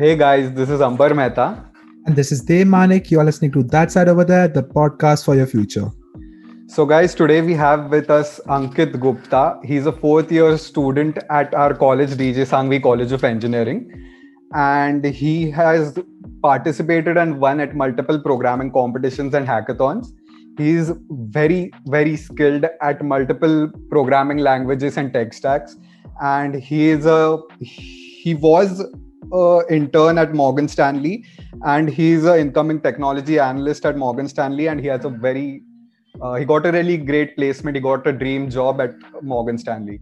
Hey guys, this is Ambar Mehta. And this is Dev Manik. You're listening to That Side Over There, the podcast for your future. So, guys, today we have with us Ankit Gupta. He's a fourth year student at our college, DJ Sanghvi College of Engineering. And he has participated and won at multiple programming competitions and hackathons. He's very, very skilled at multiple programming languages and tech stacks. And he is a he was a intern at Morgan Stanley, and he's an incoming technology analyst at Morgan Stanley, and he has a very uh, he got a really great placement. He got a dream job at Morgan Stanley.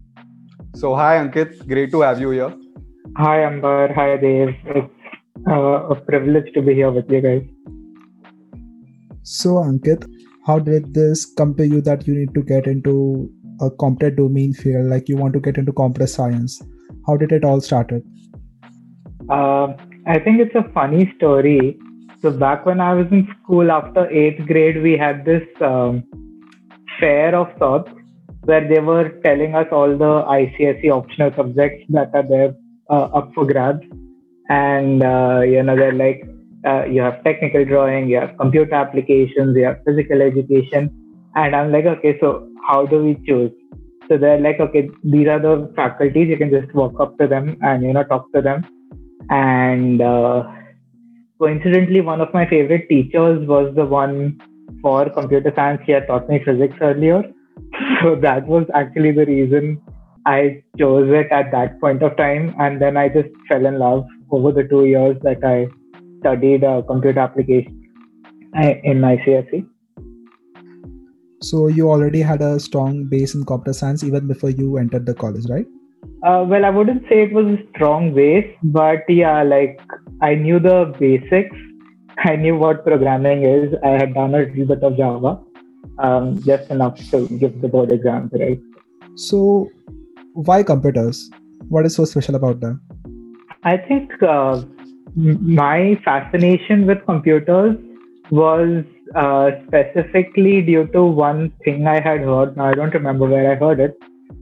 So hi Ankit, great to have you here. Hi Ambar, hi Dev. It's uh, a privilege to be here with you guys. So Ankit, how did this come to you that you need to get into a computer domain field, like you want to get into computer science? How did it all started? Uh, I think it's a funny story. So back when I was in school, after eighth grade, we had this um, fair of sorts where they were telling us all the ICSE optional subjects that are there uh, up for grabs, and uh, you know they're like uh, you have technical drawing, you have computer applications, you have physical education, and I'm like, okay, so how do we choose? So they're like, okay, these are the faculties. You can just walk up to them and you know talk to them and uh, coincidentally, one of my favorite teachers was the one for computer science. He had taught me physics earlier. So that was actually the reason I chose it at that point of time. And then I just fell in love over the two years that I studied uh, computer application uh, in ICSE. So you already had a strong base in computer science even before you entered the college, right? Uh, well, I wouldn't say it was a strong base, but yeah, like I knew the basics. I knew what programming is. I had done a little bit of Java, um, just enough to give the board exams, right? So, why computers? What is so special about them? I think uh, my fascination with computers was uh, specifically due to one thing I had heard. Now, I don't remember where I heard it,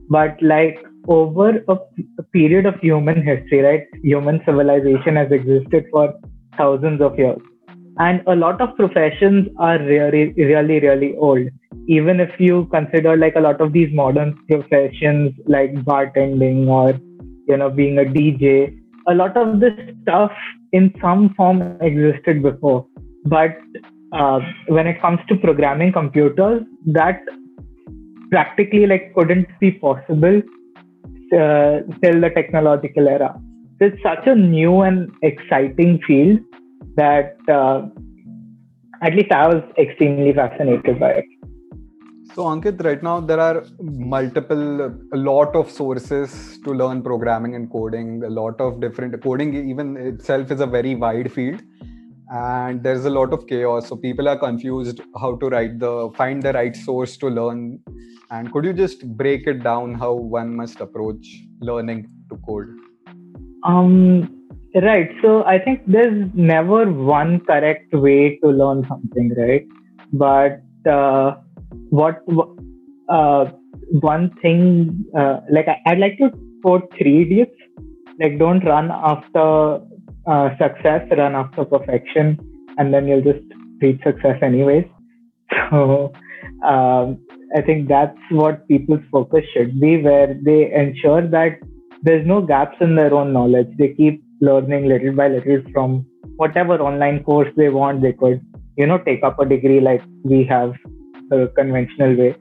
but like over a, period of human history, right? Human civilization has existed for thousands of years. And a lot of professions are really, really, really old. Even if you consider like a lot of these modern professions like bartending or, you know, being a DJ, a lot of this stuff in some form existed before. But uh, when it comes to programming computers, that practically like couldn't be possible uh, till the technological era. It's such a new and exciting field that uh, at least I was extremely fascinated by it. So, Ankit, right now there are multiple, a lot of sources to learn programming and coding. A lot of different coding, even itself, is a very wide field, and there's a lot of chaos. So people are confused how to write the find the right source to learn and could you just break it down how one must approach learning to code? Um, right. So I think there's never one correct way to learn something, right? But uh, what uh, one thing, uh, like I, would like to quote three idiots. Like, don't run after uh, success, run after perfection, and then you'll just reach success anyways. So um, I think that's what people's focus should be, where they ensure that there's no gaps in their own knowledge. They keep learning little by little from whatever online course they want. They could, you know, take up a degree like we have the conventional way,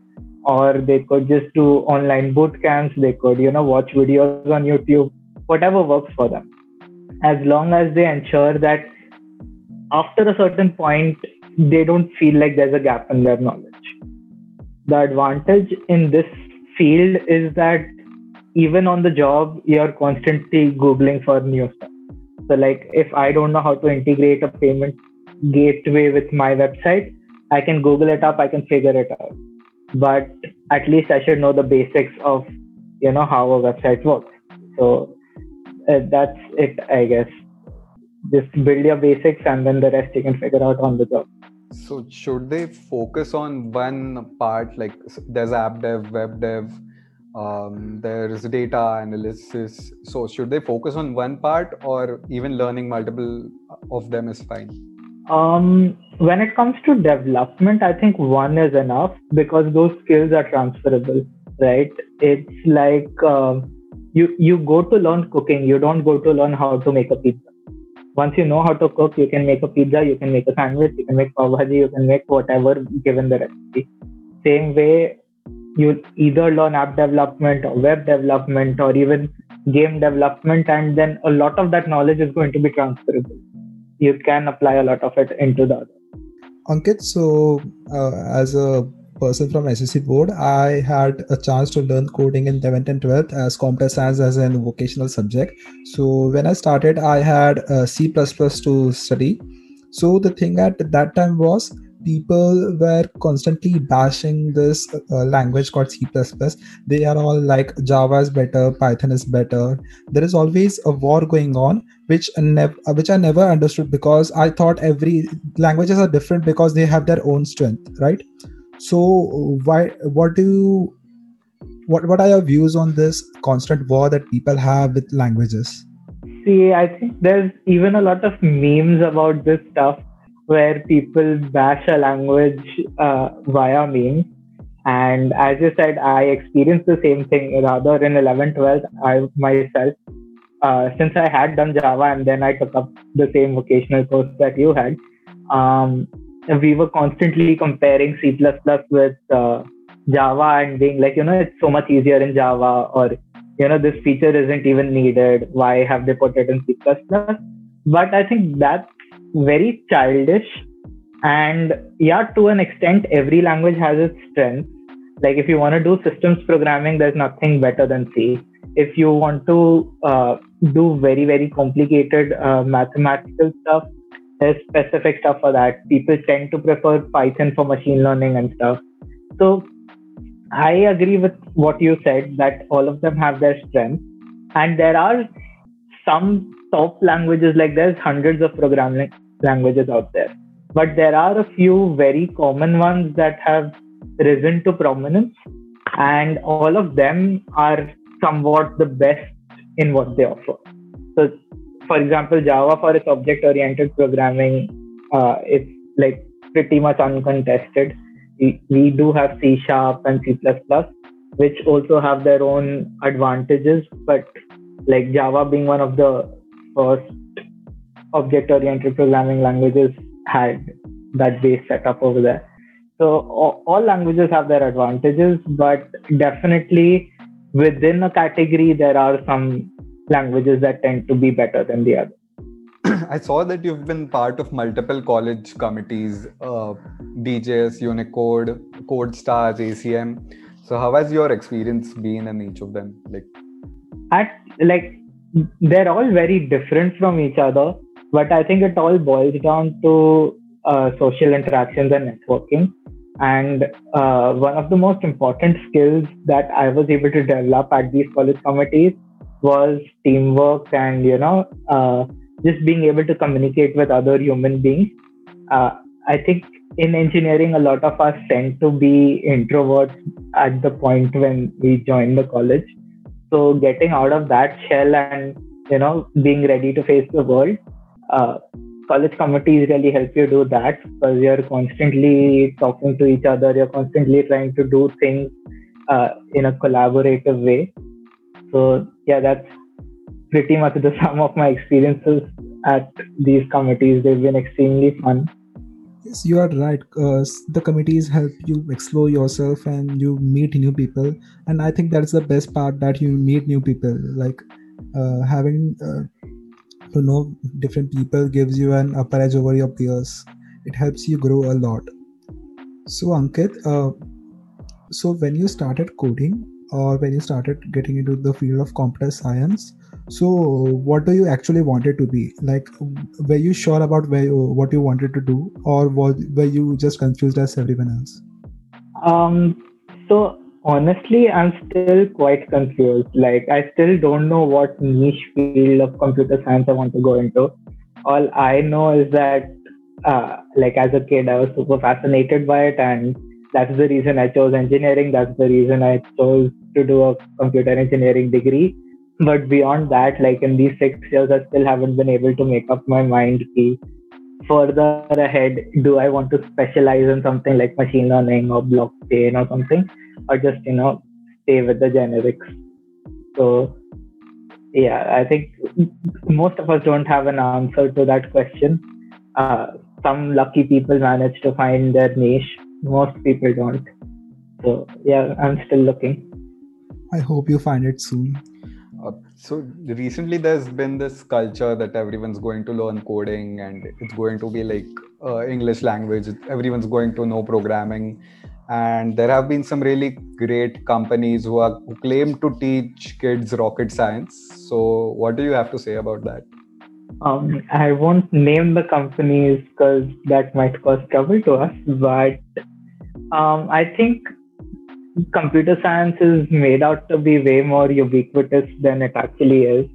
or they could just do online boot camps. They could, you know, watch videos on YouTube, whatever works for them. As long as they ensure that after a certain point, they don't feel like there's a gap in their knowledge. The advantage in this field is that even on the job you're constantly googling for new stuff. So like if i don't know how to integrate a payment gateway with my website i can google it up i can figure it out. But at least i should know the basics of you know how a website works. So uh, that's it i guess just build your basics and then the rest you can figure out on the job so should they focus on one part like there's app dev, web dev, um, there's data analysis. So, should they focus on one part or even learning multiple of them is fine? Um, when it comes to development, I think one is enough because those skills are transferable, right? It's like uh, you you go to learn cooking, you don't go to learn how to make a pizza. Once you know how to cook, you can make a pizza, you can make a sandwich, you can make pav bhaji, you can make whatever given the recipe. Same way, you either learn app development or web development or even game development, and then a lot of that knowledge is going to be transferable you can apply a lot of it into the other. Ankit, so uh, as a person from SSC board, I had a chance to learn coding in 11th and 12th as computer science as a vocational subject. So when I started, I had C++ to study. So the thing at that time was people were constantly bashing this uh, language called C++. They are all like Java is better, Python is better. There is always a war going on, which nev- which I never understood because I thought every languages are different because they have their own strength, right? So why? What do you? What What are your views on this constant war that people have with languages? See, I think there's even a lot of memes about this stuff where people bash a language uh, via memes. And as you said, I experienced the same thing rather in 11 12th, I myself, uh, since I had done Java and then I took up the same vocational course that you had, um, we were constantly comparing C++ with uh, Java and being like, you know, it's so much easier in Java or, you know, this feature isn't even needed. Why have they put it in C++? But I think that's very childish and yeah to an extent every language has its strengths like if you want to do systems programming there's nothing better than c if you want to uh, do very very complicated uh, mathematical stuff there's specific stuff for that people tend to prefer python for machine learning and stuff so i agree with what you said that all of them have their strengths and there are some top languages like there's hundreds of programming languages out there. But there are a few very common ones that have risen to prominence, and all of them are somewhat the best in what they offer. So, for example, Java for its object oriented programming, uh, it's like pretty much uncontested. We, we do have C sharp and C, which also have their own advantages, but like Java being one of the first object oriented programming languages had that base setup over there. So all languages have their advantages, but definitely within a category, there are some languages that tend to be better than the other. I saw that you've been part of multiple college committees, uh, DJS, Unicode, CodeStars, ACM. So how has your experience been in each of them? Like, at like they're all very different from each other but I think it all boils down to uh, social interactions and networking. And uh, one of the most important skills that I was able to develop at these college committees was teamwork and, you know, uh, just being able to communicate with other human beings. Uh, I think in engineering, a lot of us tend to be introverts at the point when we join the college. So getting out of that shell and, you know, being ready to face the world uh, college committees really help you do that because you're constantly talking to each other you're constantly trying to do things uh, in a collaborative way so yeah that's pretty much the sum of my experiences at these committees. They've been extremely fun. Yes you are right. Uh, the committees help you explore yourself and you meet new people. And i think that's the best part that you meet new people. Like uh, having uh, to know different people gives you an upper edge over your peers. It helps you grow a lot. So Ankit, uh, so when you started coding or when you started getting into the field of computer science, so what do you actually wanted to be? Like, were you sure about where you, what you wanted to do, or was, were you just confused as everyone else? Um. So honestly, I'm still quite confused. Like, I still don't know what niche field of computer science I want to go into. All I know is that, uh, like, as a kid, I was super fascinated by it, and that's the reason I chose engineering. That's the reason I chose to do a computer engineering degree. But beyond that, like in these six years, I still haven't been able to make up my mind. Ki further ahead, do I want to specialize in something like machine learning or blockchain or something, or just you know stay with the generics? So yeah, I think most of us don't have an answer to that question. Uh, some lucky people manage to find their niche. Most people don't. So yeah, I'm still looking. I hope you find it soon. Uh, so recently, there's been this culture that everyone's going to learn coding, and it's going to be like uh, English language. Everyone's going to know programming, and there have been some really great companies who are who claim to teach kids rocket science. So, what do you have to say about that? Um, I won't name the companies because that might cause trouble to us, but um, I think computer science is made out to be way more ubiquitous than it actually is.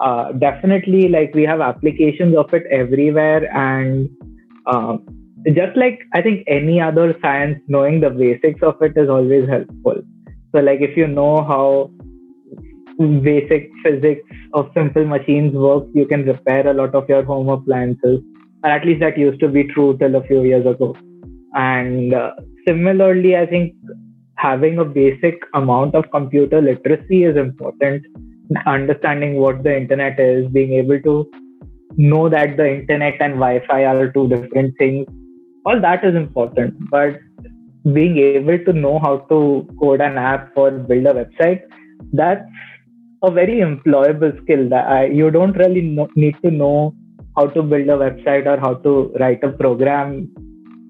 Uh, definitely, like we have applications of it everywhere, and uh, just like I think any other science, knowing the basics of it is always helpful. So, like if you know how basic physics of simple machines work, you can repair a lot of your home appliances. Or at least that used to be true till a few years ago. And uh, similarly, I think having a basic amount of computer literacy is important. Understanding what the internet is, being able to know that the internet and Wi Fi are two different things, all that is important. But being able to know how to code an app or build a website, that's a very employable skill that I, you don't really know, need to know how to build a website or how to write a program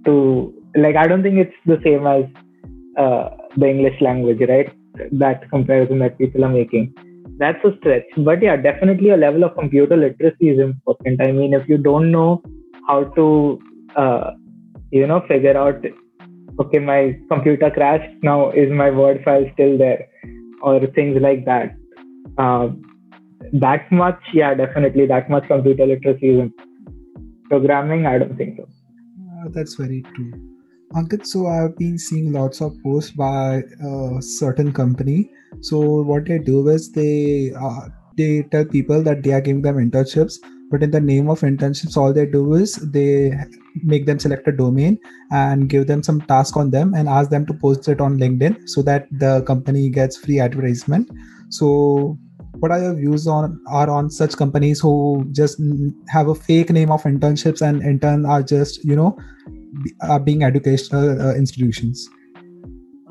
to like i don't think it's the same as uh, the english language right? That comparison that people are making. That's a stretch. But yeah definitely a level of computer literacy is important. I mean if you don't know how to uh, you know figure out okay my computer crashed now is my word file still there? Or things like that uh, that much, yeah, definitely that much computer literacy is programming. I don't think so. Uh, that's very true. Ankit, so I've been seeing lots of posts by a uh, certain company. So what they do is they uh, they tell people that they are giving them internships, but in the name of internships, all they do is they make them select a domain and give them some task on them and ask them to post it on LinkedIn so that the company gets free advertisement. So what are your views on are on such companies who just have a fake name of internships and in turn are just you know are being educational uh, institutions?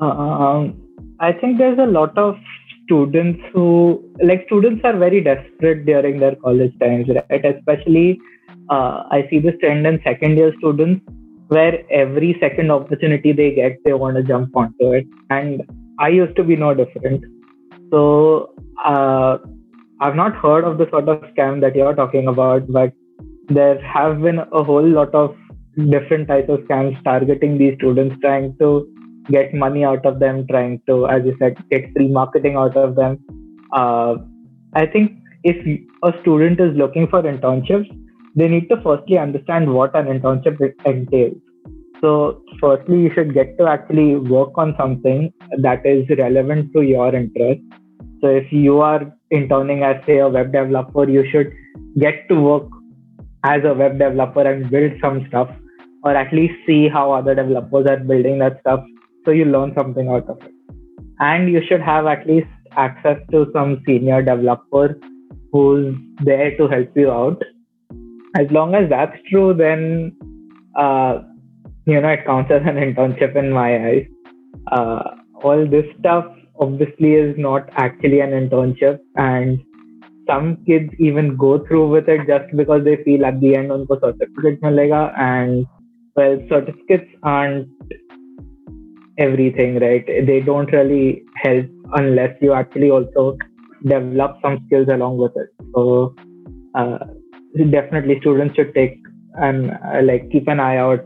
Um, i think there's a lot of students who like students are very desperate during their college times right? Especially uh, i see this trend in second year students where every second opportunity they get they want to jump onto it. And i used to be no different so uh, I've not heard of the sort of scam that you're talking about, but there have been a whole lot of different types of scams targeting these students, trying to get money out of them, trying to, as you said, get free marketing out of them. Uh, I think if a student is looking for internships, they need to firstly understand what an internship entails. So, firstly, you should get to actually work on something that is relevant to your interest. So, if you are interning as, say, a web developer, you should get to work as a web developer and build some stuff, or at least see how other developers are building that stuff. So, you learn something out of it. And you should have at least access to some senior developer who's there to help you out. As long as that's true, then uh, you know it counts as an internship in my eyes uh, all this stuff obviously is not actually an internship and some kids even go through with it just because they feel at the end unko certificate and well certificates aren't everything right? They don't really help unless you actually also develop some skills along with it. So uh, definitely students should take and uh, like keep an eye out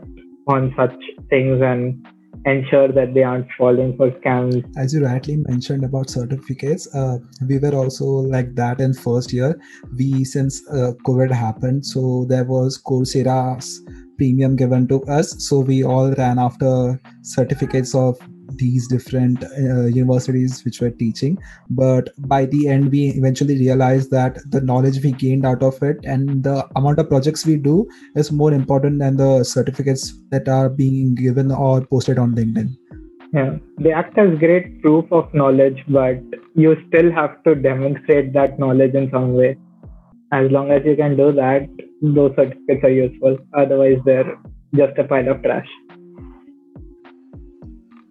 on such things and ensure that they aren't falling for scams. As you rightly mentioned about certificates, uh, we were also like that in first year. We since uh, COVID happened, so there was Coursera's premium given to us so we all ran after certificates of these different uh, universities which were teaching. But by the end we eventually realized that the knowledge we gained out of it and the amount of projects we do is more important than the certificates that are being given or posted on linkedin. Yeah. They act as great proof of knowledge but you still have to demonstrate that knowledge in some way. As long as you can do that those certificates are useful. Otherwise they're just a pile of trash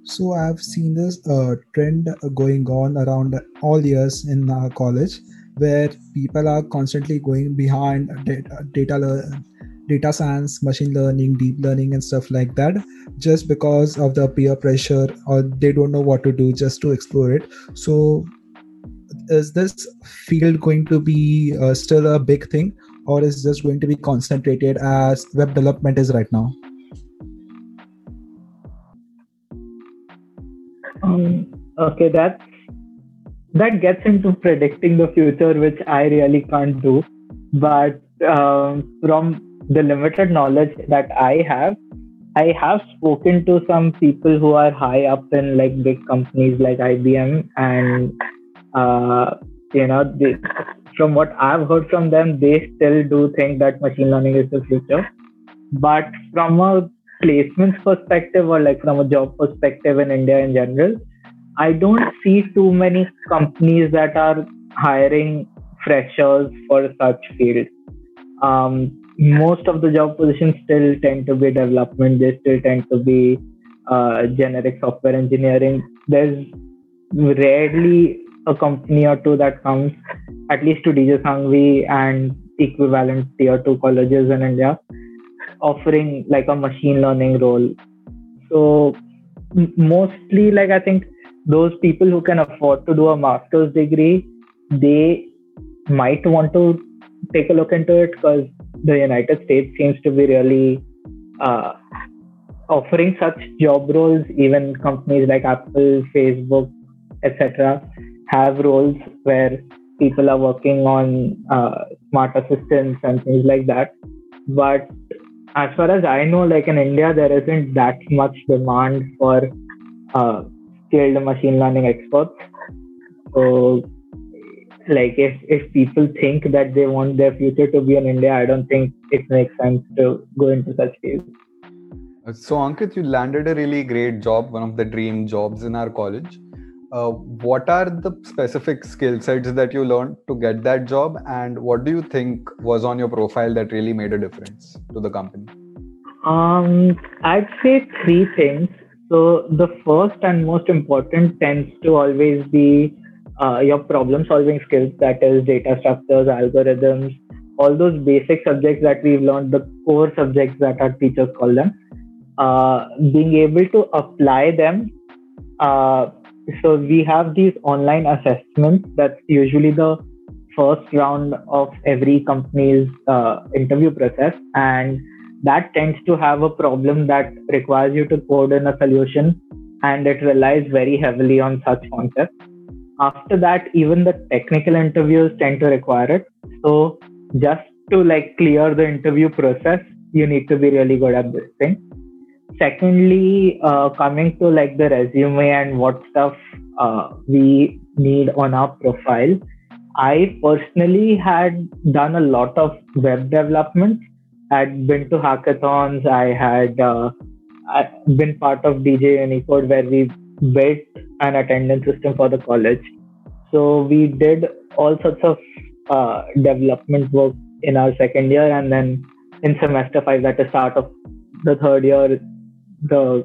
so I've seen this uh, trend going on around all years in our college, where people are constantly going behind data, data, data science, machine learning, deep learning, and stuff like that, just because of the peer pressure or they don't know what to do just to explore it. So is this field going to be uh, still a big thing, or is just going to be concentrated as web development is right now? Um, okay, that that gets into predicting the future, which I really can't do. But um, from the limited knowledge that I have, I have spoken to some people who are high up in like big companies like IBM, and uh, you know, they, from what I've heard from them, they still do think that machine learning is the future. But from a placements perspective or like from a job perspective in India in general, I don't see too many companies that are hiring freshers for such fields. Um, most of the job positions still tend to be development. They still tend to be uh, generic software engineering. There's rarely a company or two that comes, at least to DJ Sanghvi and equivalent tier two colleges in India, offering like a machine learning role. So mostly, like I think those people who can afford to do a master's degree, they might want to take a look into it because the United States seems to be really uh, offering such job roles. Even companies like Apple, Facebook, etc., have roles where people are working on uh, smart assistants and things like that. But as far as I know, like in India, there isn't that much demand for uh, skilled machine learning experts. So, like if if people think that they want their future to be in India, I don't think it makes sense to go into such fields. So, Ankit, you landed a really great job, one of the dream jobs in our college. Uh, what are the specific skill sets that you learned to get that job? And what do you think was on your profile that really made a difference to the company? Um, i'd say three things. So the first and most important tends to always be uh, your problem solving skills that is data structures algorithms all those basic subjects that we've learned the core subjects that our teachers call them. Uh, being able to apply them uh, so we have these online assessments. That's usually the first round of every company's uh, interview process. And that tends to have a problem that requires you to code in a solution and it relies very heavily on such concepts. After that even the technical interviews tend to require it. So just to like clear the interview process you need to be really good at this thing secondly uh, coming to like the resume and what stuff uh, we need on our profile i personally had done a lot of web development. I'd been to hackathons. I had uh, been part of dj unicode where we built an attendance system for the college. So we did all sorts of uh, development work in our second year and then in semester five at the start of the third year the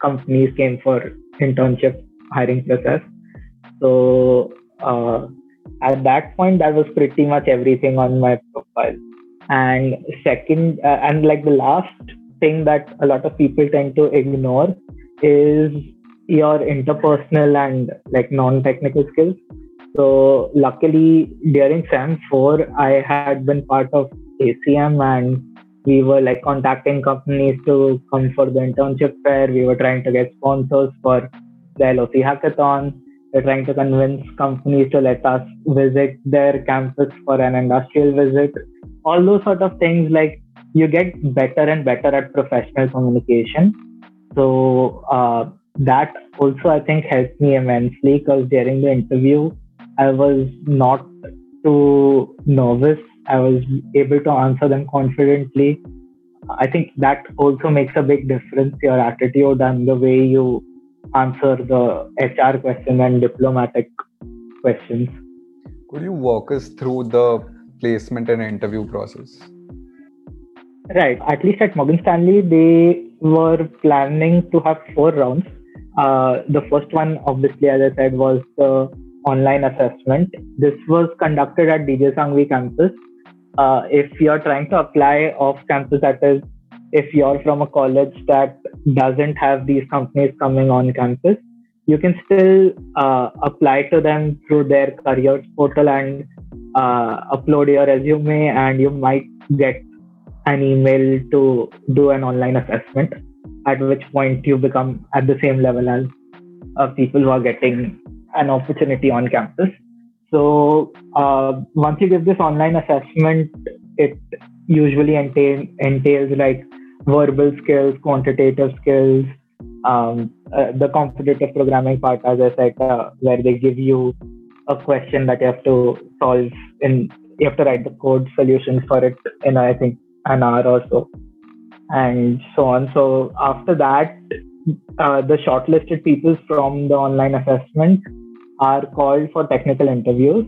companies came for internship hiring process. So uh, at that point, that was pretty much everything on my profile. And second, uh, and like the last thing that a lot of people tend to ignore is your interpersonal and like non-technical skills. So luckily during SEM 4, I had been part of ACM and we were like contacting companies to come for the internship fair. We were trying to get sponsors for the LOC hackathon. We're trying to convince companies to let us visit their campus for an industrial visit. All those sort of things like you get better and better at professional communication. So uh, that also I think helped me immensely because during the interview I was not too nervous. I was able to answer them confidently. I think that also makes a big difference your attitude and the way you answer the HR question and diplomatic questions. Could you walk us through the placement and interview process? Right. At least at Morgan Stanley, they were planning to have four rounds. Uh, the first one, obviously, as I said, was the online assessment. This was conducted at DJ Sanghvi campus. Uh, if you're trying to apply off campus, that is, if you're from a college that doesn't have these companies coming on campus, you can still uh, apply to them through their careers portal and uh, upload your resume, and you might get an email to do an online assessment. At which point you become at the same level as uh, people who are getting an opportunity on campus. So uh, once you give this online assessment, it usually entail, entails like verbal skills, quantitative skills, um, uh, the competitive programming part, as I said, uh, where they give you a question that you have to solve in, you have to write the code solution for it in, I think, an hour or so, and so on. So after that, uh, the shortlisted people from the online assessment are called for technical interviews.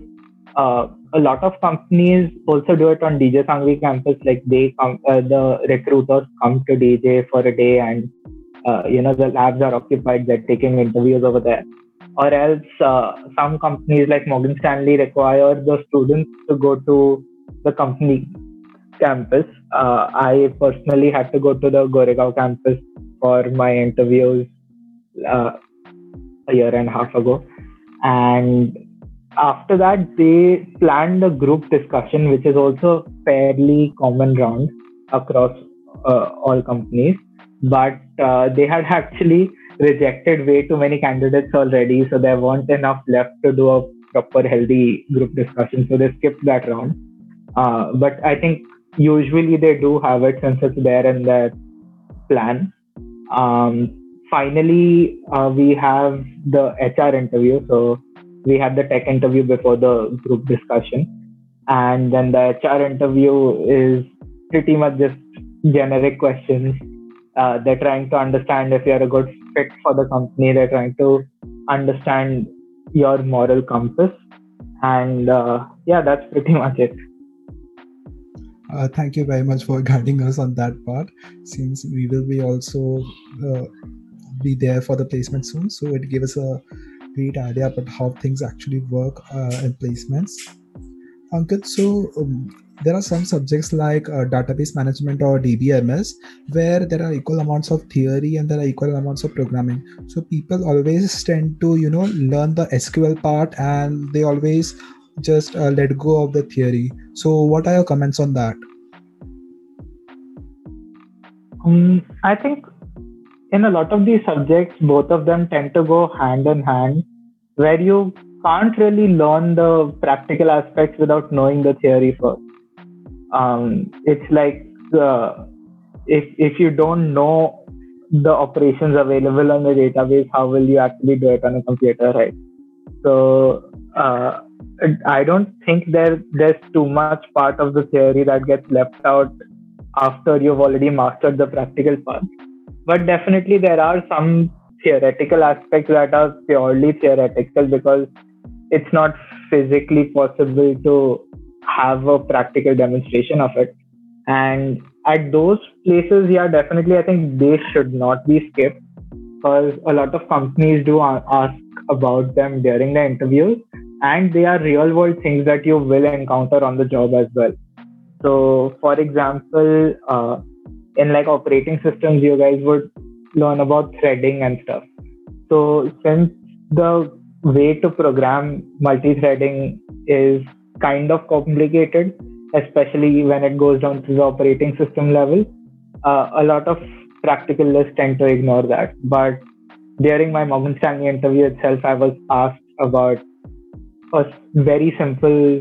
Uh, a lot of companies also do it on DJ Sanghvi campus. Like they come, uh, the recruiters come to DJ for a day, and uh, you know the labs are occupied. They're taking interviews over there. Or else, uh, some companies like Morgan Stanley require the students to go to the company campus. Uh, I personally had to go to the Goregaon campus for my interviews uh, a year and a half ago and after that they planned a group discussion which is also fairly common round across uh, all companies. But uh, they had actually rejected way too many candidates already so there weren't enough left to do a proper healthy group discussion. So they skipped that round. Uh, but i think usually they do have it since it's there in their plan. Um, finally uh, we have the hr interview. So we had the tech interview before the group discussion. And then the hr interview is pretty much just generic questions. Uh, they're trying to understand if you're a good fit for the company. They're trying to understand your moral compass. And uh, yeah that's pretty much it. Uh, thank you very much for guiding us on that part. Since we will be also uh, be there for the placement soon. So it gave us a great idea about how things actually work uh, in placements. Ankit, so um, there are some subjects like uh, database management or DBMS where there are equal amounts of theory and there are equal amounts of programming. So people always tend to, you know, learn the SQL part and they always just uh, let go of the theory. So what are your comments on that? Um, I think in a lot of these subjects, both of them tend to go hand in hand, where you can't really learn the practical aspects without knowing the theory first. Um, it's like uh, if if you don't know the operations available on the database, how will you actually do it on a computer, right? So uh, I don't think there there's too much part of the theory that gets left out after you've already mastered the practical part but definitely there are some theoretical aspects that are purely theoretical because it's not physically possible to have a practical demonstration of it. And at those places yeah definitely i think they should not be skipped because a lot of companies do ask about them during the interviews and they are real world things that you will encounter on the job as well. So for example uh, in like operating systems, you guys would learn about threading and stuff. So since the way to program multi-threading is kind of complicated, especially when it goes down to the operating system level, uh, a lot of practicalists tend to ignore that. But during my Morgan Stanley interview itself, I was asked about a very simple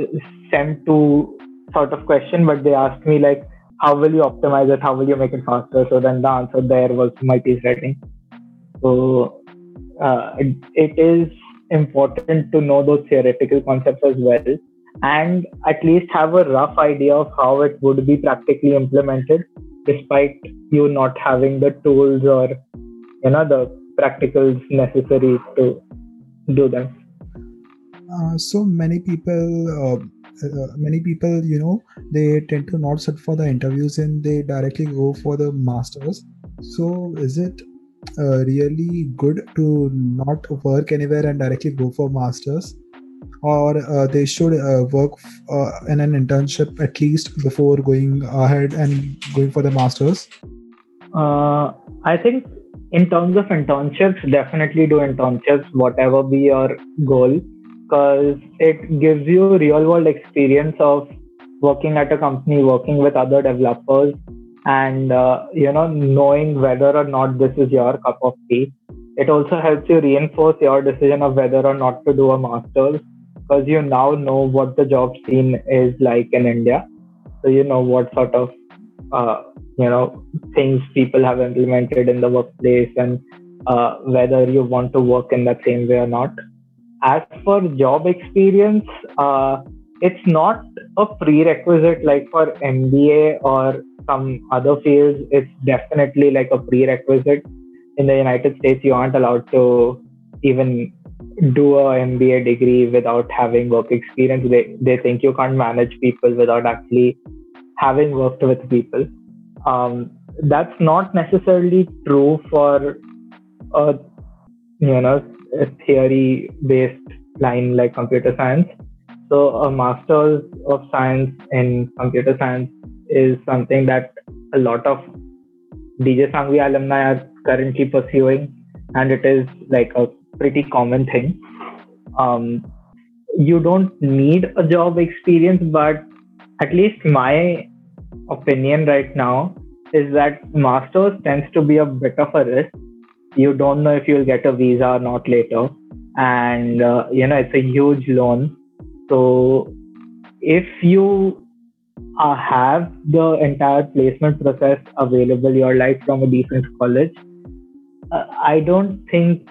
uh, SEM2 sort of question, but they asked me like, how will you optimize it? How will you make it faster? So then the answer there was multi-threading. So uh, it, it is important to know those theoretical concepts as well and at least have a rough idea of how it would be practically implemented despite you not having the tools or you know the practicals necessary to do them uh, so many people uh, many people you know they tend to not sit for the interviews and they directly go for the masters. So is it uh, really good to not work anywhere and directly go for masters? Or uh, they should uh, work uh, in an internship at least before going ahead and going for the masters? Uh, i think in terms of internships definitely do internships whatever be your goal because it gives you real world experience of working at a company working with other developers and uh, you know knowing whether or not this is your cup of tea. It also helps you reinforce your decision of whether or not to do a master's because you now know what the job scene is like in india. So you know what sort of uh, you know things people have implemented in the workplace and uh, whether you want to work in that same way or not as for job experience uh, it's not a prerequisite like for mba or some other fields, it's definitely like a prerequisite. In the United States, you aren't allowed to even do a MBA degree without having work experience. They they think you can't manage people without actually having worked with people. Um, that's not necessarily true for a you know theory based line like computer science. So a master's of science in computer science is something that a lot of DJ Sanghvi alumni are currently pursuing, and it is like a pretty common thing. Um, you don't need a job experience, but at least my opinion right now is that masters tends to be a bit of a risk. You don't know if you'll get a visa or not later, and uh, you know it's a huge loan. So if you uh, have the entire placement process available your life from a decent college, uh, I don't think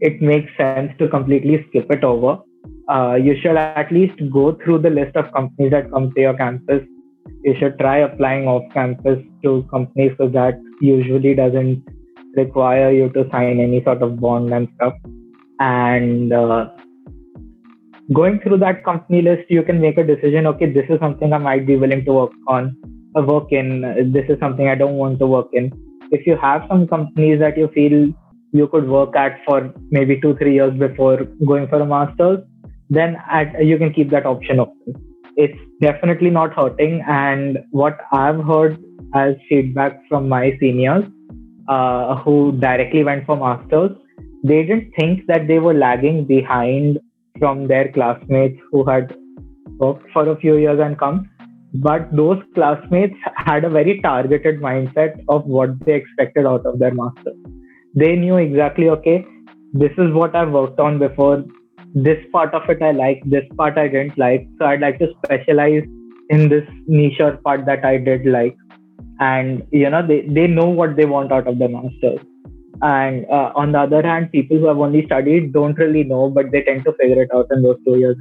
it makes sense to completely skip it over. Uh, you should at least go through the list of companies that come to your campus. You should try applying off campus to companies because that usually doesn't require you to sign any sort of bond and stuff. And uh, going through that company list, you can make a decision. Okay, this is something I might be willing to work on, uh, work in. This is something I don't want to work in. If you have some companies that you feel you could work at for maybe two, three years before going for a master's, then at, you can keep that option open. It's definitely not hurting. And what I've heard as feedback from my seniors uh, who directly went for masters, they didn't think that they were lagging behind from their classmates who had worked for a few years and come. But those classmates had a very targeted mindset of what they expected out of their masters. They knew exactly, okay, this is what I've worked on before. This part of it I like, this part I didn't like. So I'd like to specialize in this niche or part that I did like. And you know, they, they know what they want out of the masters and uh, on the other hand people who have only studied don't really know but they tend to figure it out in those two years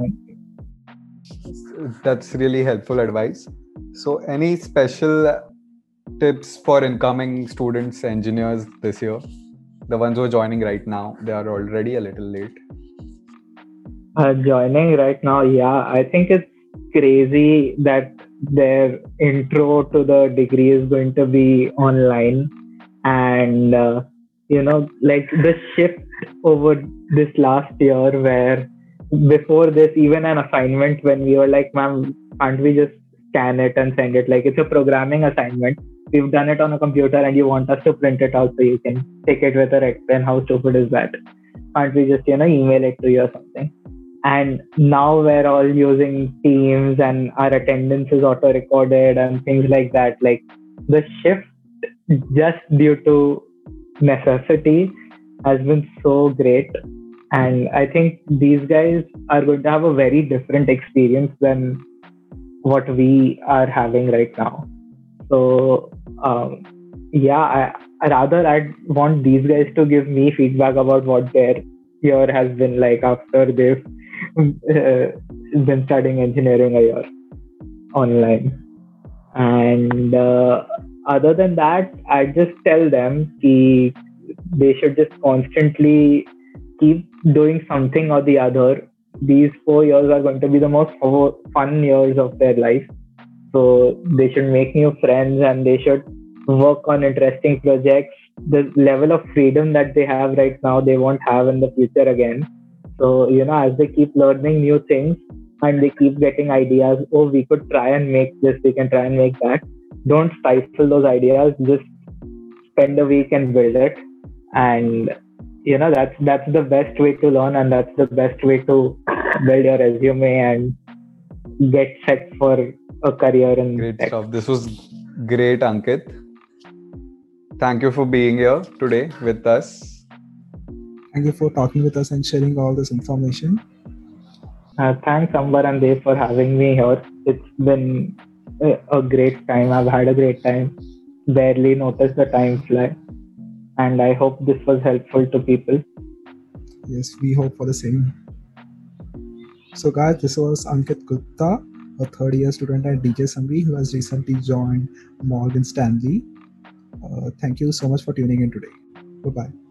that's really helpful advice. So any special tips for incoming students engineers this year? The ones who are joining right now they are already a little late. Uh, joining right now yeah i think it's crazy that their intro to the degree is going to be online. And uh, you know like the shift over this last year where before this even an assignment when we were like ma'am can't we just scan it and send it? Like it's a programming assignment. We've done it on a computer and you want us to print it out so you can take it with a red pen how stupid is that? Can't we just you know email it to you or something and now we're all using teams and our attendance is auto recorded and things like that like the shift just due to necessity has been so great. And I think these guys are going to have a very different experience than what we are having right now. So um, yeah, I, rather I want these guys to give me feedback about what their year has been like after they've been studying engineering a year online. And uh, other than that, I just tell them ki they should just constantly keep doing something or the other. These four years are going to be the most fun years of their life. So they should make new friends and they should work on interesting projects. The level of freedom that they have right now, they won't have in the future again. So, you know, as they keep learning new things and they keep getting ideas, oh, we could try and make this, we can try and make that. Don't stifle those ideas. Just spend a week and build it. And you know that's that's the best way to learn and that's the best way to build your resume and get set for a career in great tech. stuff this was great ankit thank you for being here today with us thank you for talking with us and sharing all this information uh, thanks ambar and Dev for having me here it's been a, great time i've had a great time barely noticed the time fly and I hope this was helpful to people. Yes, we hope for the same. So, guys, this was Ankit Gupta, a third year student at DJ Sanghvi who has recently joined Morgan Stanley. Uh, thank you so much for tuning in today. Bye bye.